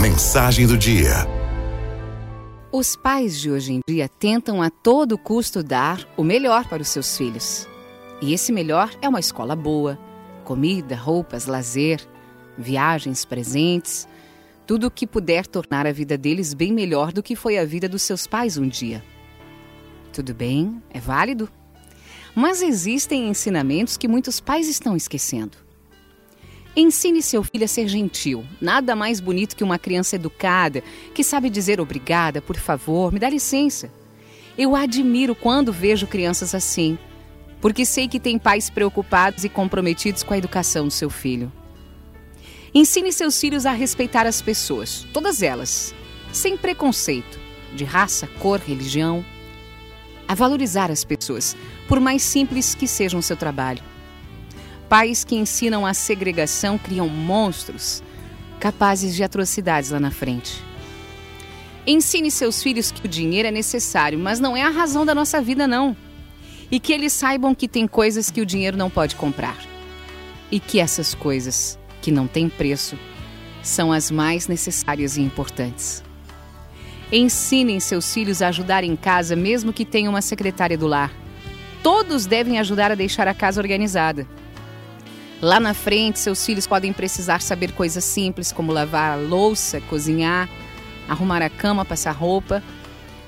Mensagem do dia. Os pais de hoje em dia tentam a todo custo dar o melhor para os seus filhos. E esse melhor é uma escola boa, comida, roupas, lazer, viagens, presentes, tudo o que puder tornar a vida deles bem melhor do que foi a vida dos seus pais um dia. Tudo bem, é válido. Mas existem ensinamentos que muitos pais estão esquecendo. Ensine seu filho a ser gentil. Nada mais bonito que uma criança educada, que sabe dizer obrigada, por favor, me dá licença. Eu admiro quando vejo crianças assim, porque sei que tem pais preocupados e comprometidos com a educação do seu filho. Ensine seus filhos a respeitar as pessoas, todas elas, sem preconceito, de raça, cor, religião. A valorizar as pessoas, por mais simples que seja o seu trabalho Pais que ensinam a segregação criam monstros capazes de atrocidades lá na frente. Ensine seus filhos que o dinheiro é necessário, mas não é a razão da nossa vida, não. E que eles saibam que tem coisas que o dinheiro não pode comprar. E que essas coisas, que não têm preço, são as mais necessárias e importantes. Ensinem seus filhos a ajudar em casa, mesmo que tenham uma secretária do lar. Todos devem ajudar a deixar a casa organizada. Lá na frente, seus filhos podem precisar saber coisas simples como lavar a louça, cozinhar, arrumar a cama, passar roupa.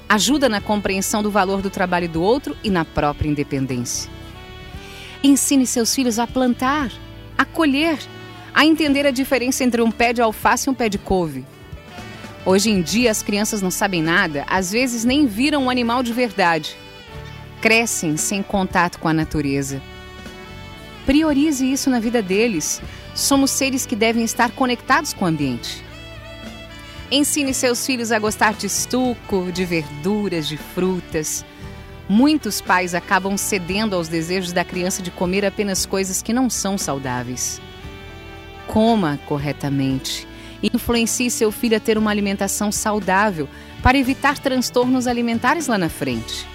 Ajuda na compreensão do valor do trabalho do outro e na própria independência. Ensine seus filhos a plantar, a colher, a entender a diferença entre um pé de alface e um pé de couve. Hoje em dia, as crianças não sabem nada, às vezes nem viram um animal de verdade. Crescem sem contato com a natureza Priorize isso na vida deles. Somos seres que devem estar conectados com o ambiente. Ensine seus filhos a gostar de estuco, de verduras, de frutas. Muitos pais acabam cedendo aos desejos da criança de comer apenas coisas que não são saudáveis. Coma corretamente. Influencie seu filho a ter uma alimentação saudável para evitar transtornos alimentares lá na frente.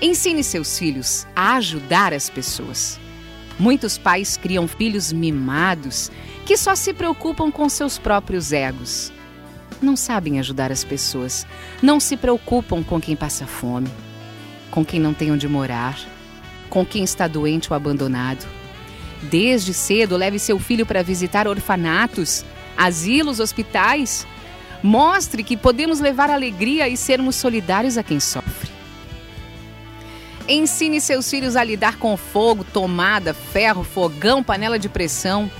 Ensine seus filhos a ajudar as pessoas. Muitos pais criam filhos mimados que só se preocupam com seus próprios egos. Não sabem ajudar as pessoas, não se preocupam com quem passa fome, com quem não tem onde morar, com quem está doente ou abandonado. Desde cedo, leve seu filho para visitar orfanatos, asilos, hospitais. Mostre que podemos levar alegria e sermos solidários a quem sofre. Ensine seus filhos a lidar com fogo, tomada, ferro, fogão, panela de pressão.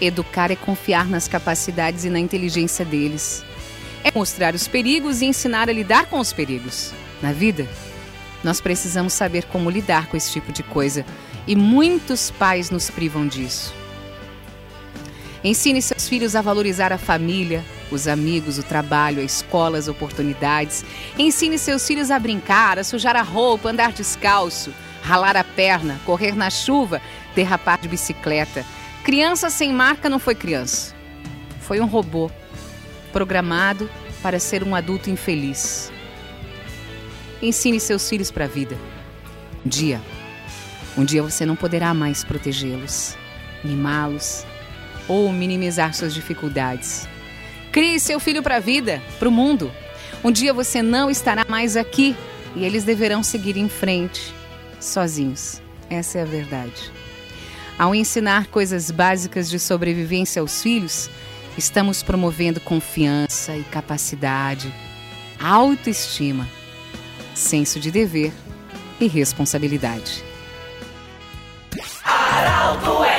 Educar é confiar nas capacidades e na inteligência deles. É mostrar os perigos e ensinar a lidar com os perigos. Na vida, nós precisamos saber como lidar com esse tipo de coisa e muitos pais nos privam disso. Ensine seus filhos a valorizar a família, os amigos, o trabalho, a escola, as oportunidades. Ensine seus filhos a brincar, a sujar a roupa, andar descalço, ralar a perna, correr na chuva, derrapar de bicicleta. Criança sem marca não foi criança. Foi um robô programado para ser um adulto infeliz. Ensine seus filhos para a vida. Um dia, um dia você não poderá mais protegê-los, mimá-los, ou minimizar suas dificuldades. Crie seu filho para a vida, para o mundo. Um dia você não estará mais aqui e eles deverão seguir em frente, sozinhos. Essa é a verdade. Ao ensinar coisas básicas de sobrevivência aos filhos, estamos promovendo confiança e capacidade, autoestima, senso de dever e responsabilidade. Aralto é